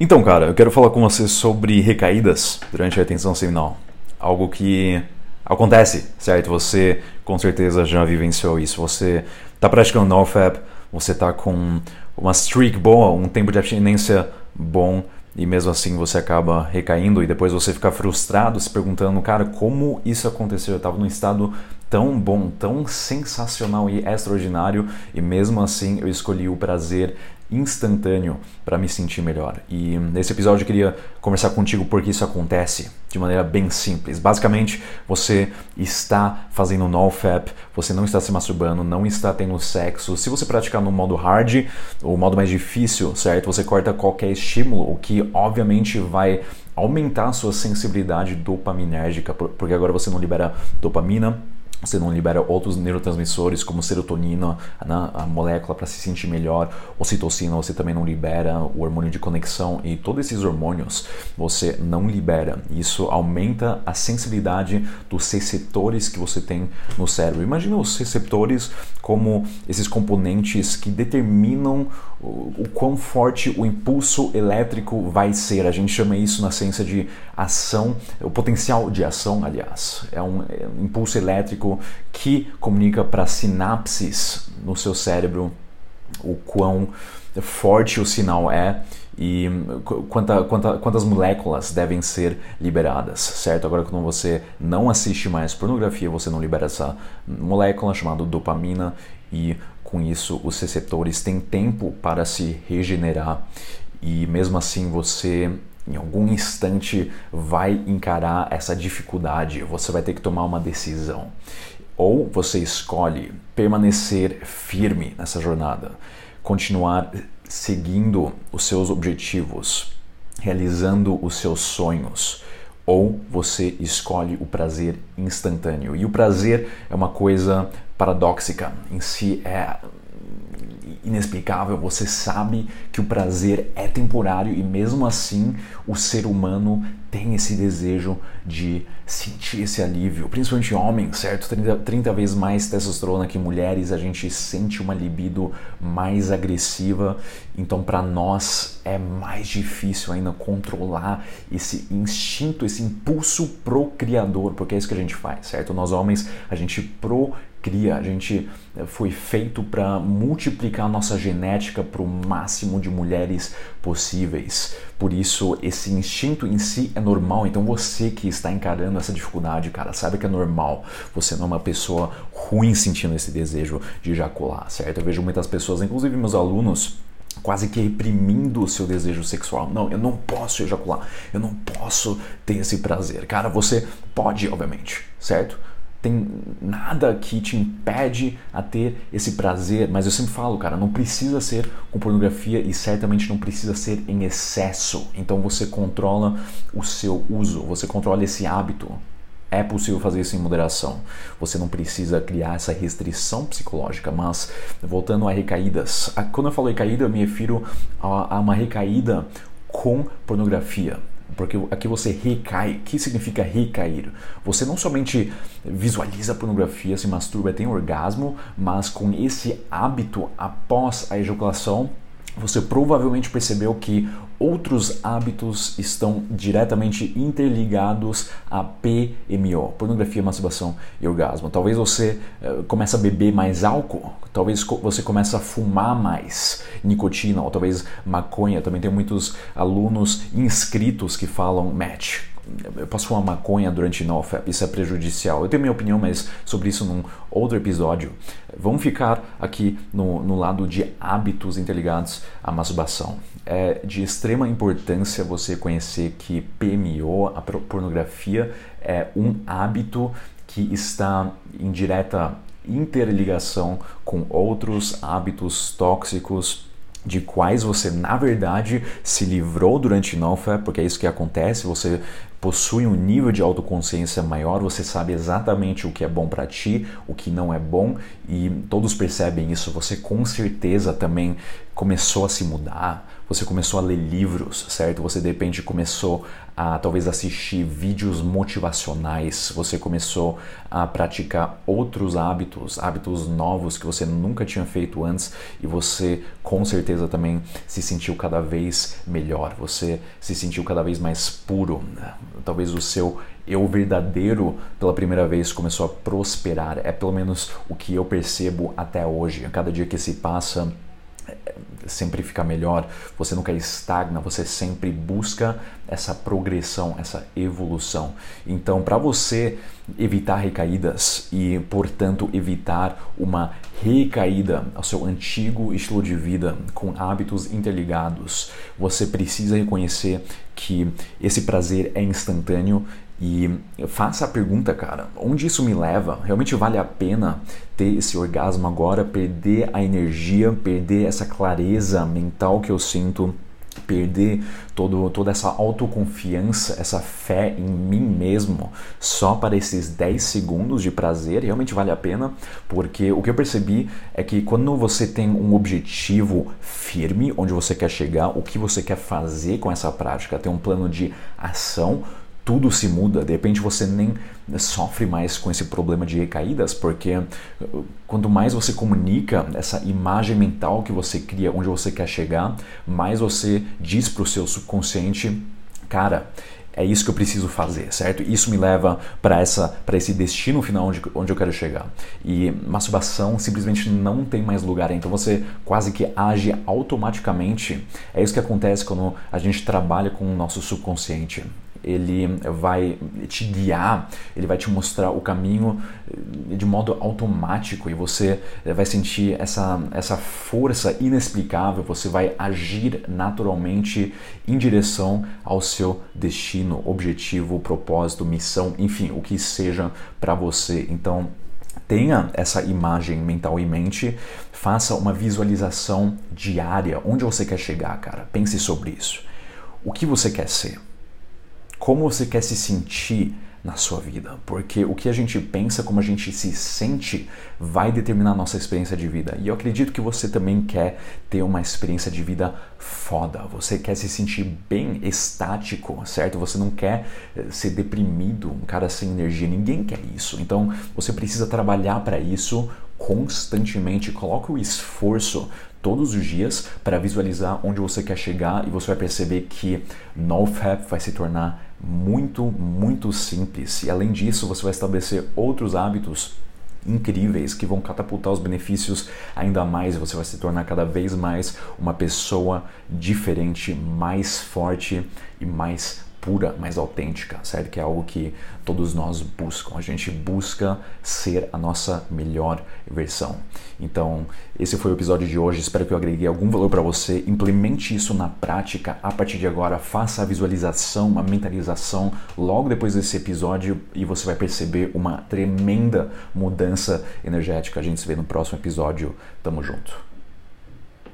Então, cara, eu quero falar com você sobre recaídas durante a atenção seminal. Algo que acontece, certo? Você com certeza já vivenciou isso. Você está praticando NoFap, você está com uma streak boa, um tempo de abstinência bom e mesmo assim você acaba recaindo e depois você fica frustrado se perguntando, cara, como isso aconteceu? Eu estava num estado tão bom, tão sensacional e extraordinário e mesmo assim eu escolhi o prazer instantâneo para me sentir melhor. E nesse episódio eu queria conversar contigo porque isso acontece de maneira bem simples. Basicamente, você está fazendo NoFap, você não está se masturbando, não está tendo sexo. Se você praticar no modo hard, o modo mais difícil, certo? Você corta qualquer estímulo, o que obviamente vai aumentar a sua sensibilidade dopaminérgica, porque agora você não libera dopamina, você não libera outros neurotransmissores como serotonina, né, a molécula para se sentir melhor, ocitocina, você também não libera o hormônio de conexão e todos esses hormônios você não libera. Isso aumenta a sensibilidade dos receptores que você tem no cérebro. Imagina os receptores como esses componentes que determinam o, quão forte o impulso elétrico vai ser. A gente chama isso na ciência de ação, o potencial de ação, aliás, é um, é um impulso elétrico que comunica para sinapses no seu cérebro o quão forte o sinal é e quanta, quanta, quantas moléculas devem ser liberadas, certo? Agora, quando você não assiste mais pornografia, você não libera essa molécula chamada dopamina e com isso os receptores têm tempo para se regenerar e mesmo assim você em algum instante vai encarar essa dificuldade, você vai ter que tomar uma decisão. Ou você escolhe permanecer firme nessa jornada, continuar seguindo os seus objetivos, realizando os seus sonhos, ou você escolhe o prazer instantâneo. E o prazer é uma coisa paradoxica, em si é inexplicável, você sabe que o prazer é temporário e mesmo assim o ser humano tem esse desejo de sentir esse alívio, principalmente homens, certo? 30, 30 vezes mais testosterona que mulheres, a gente sente uma libido mais agressiva, então para nós é mais difícil ainda controlar esse instinto, esse impulso procriador, porque é isso que a gente faz, certo? Nós homens, a gente procria cria, a gente eh, foi feito para multiplicar nossa genética para o máximo de mulheres possíveis. Por isso, esse instinto em si é normal. Então, você que está encarando essa dificuldade, cara, sabe que é normal. Você não é uma pessoa ruim sentindo esse desejo de ejacular, certo? Eu vejo muitas pessoas, inclusive meus alunos, quase que reprimindo o seu desejo sexual. Não, eu não posso ejacular, eu não posso ter esse prazer. Cara, você pode, obviamente, certo? Tem nada que te impede a ter esse prazer, mas eu sempre falo, cara, não precisa ser com pornografia e certamente não precisa ser em excesso. Então você controla o seu uso, você controla esse hábito. É possível fazer isso em moderação. Você não precisa criar essa restrição psicológica, mas voltando a recaídas. Quando eu falo recaída, eu me refiro a uma recaída com pornografia porque aqui você recai. O que significa recair? Você não somente visualiza a pornografia, se masturba, tem orgasmo, mas com esse hábito após a ejaculação, você provavelmente percebeu que outros hábitos estão diretamente interligados a PMO, pornografia, masturbação e orgasmo. Talvez você uh, comece a beber mais álcool, talvez você comece a fumar mais nicotina, ou talvez maconha. Também tem muitos alunos inscritos que falam match eu posso fumar maconha durante NoFap, isso é prejudicial. Eu tenho minha opinião, mas sobre isso num outro episódio. Vamos ficar aqui no, no lado de hábitos interligados à masturbação. É de extrema importância você conhecer que PMO, a pornografia, é um hábito que está em direta interligação com outros hábitos tóxicos de quais você na verdade se livrou durante NoFap, porque é isso que acontece, você possui um nível de autoconsciência maior, você sabe exatamente o que é bom para ti, o que não é bom e todos percebem isso. Você com certeza também começou a se mudar, você começou a ler livros, certo? Você de repente começou a talvez assistir vídeos motivacionais, você começou a praticar outros hábitos, hábitos novos que você nunca tinha feito antes e você com certeza também se sentiu cada vez melhor, você se sentiu cada vez mais puro. Talvez o seu eu verdadeiro pela primeira vez começou a prosperar. É pelo menos o que eu percebo até hoje. A cada dia que se passa, sempre fica melhor, você nunca estagna, você sempre busca essa progressão, essa evolução. Então, para você evitar recaídas e, portanto, evitar uma recaída ao seu antigo estilo de vida com hábitos interligados, você precisa reconhecer que esse prazer é instantâneo e faça a pergunta, cara, onde isso me leva? Realmente vale a pena ter esse orgasmo agora, perder a energia, perder essa clareza mental que eu sinto, perder todo, toda essa autoconfiança, essa fé em mim mesmo, só para esses 10 segundos de prazer? Realmente vale a pena? Porque o que eu percebi é que quando você tem um objetivo firme, onde você quer chegar, o que você quer fazer com essa prática, ter um plano de ação, tudo se muda, de repente você nem sofre mais com esse problema de recaídas, porque uh, quanto mais você comunica essa imagem mental que você cria, onde você quer chegar, mais você diz para o seu subconsciente, cara, é isso que eu preciso fazer, certo? Isso me leva para essa para esse destino final onde, onde eu quero chegar. E masturbação simplesmente não tem mais lugar, então você quase que age automaticamente. É isso que acontece quando a gente trabalha com o nosso subconsciente ele vai te guiar, ele vai te mostrar o caminho eh, de modo automático e você vai sentir essa, essa força inexplicável, você vai agir naturalmente em direção ao seu destino, objetivo, propósito, missão, enfim, o que seja para você. Então, tenha essa imagem mental em mente, faça uma visualização diária, onde você quer chegar, cara. Pense sobre isso. O que você quer ser? Como você quer se sentir na sua vida, porque o que a gente pensa, como a gente se sente, vai determinar a nossa experiência de vida. E eu acredito que você também quer ter uma experiência de vida foda, você quer se sentir bem estático, certo? Você não quer eh, ser deprimido, um cara sem energia, ninguém quer isso. Então você precisa trabalhar para isso constantemente, coloque o esforço todos os dias para visualizar onde você quer chegar e você vai perceber que NoFap vai se tornar muito, muito simples. E além disso, você vai estabelecer outros hábitos incríveis que vão catapultar os benefícios ainda mais. Você vai se tornar cada vez mais uma pessoa diferente, mais forte e mais pura, mais autêntica, certo? Que é algo que todos nós buscam. A gente busca ser a nossa melhor versão. Então, esse foi o episódio de hoje. Espero que eu agreguei algum valor para você. Implemente isso na prática a partir de agora. Faça a visualização, a mentalização logo depois desse episódio e você vai perceber uma tremenda mudança energética. A gente se vê no próximo episódio. Tamo junto.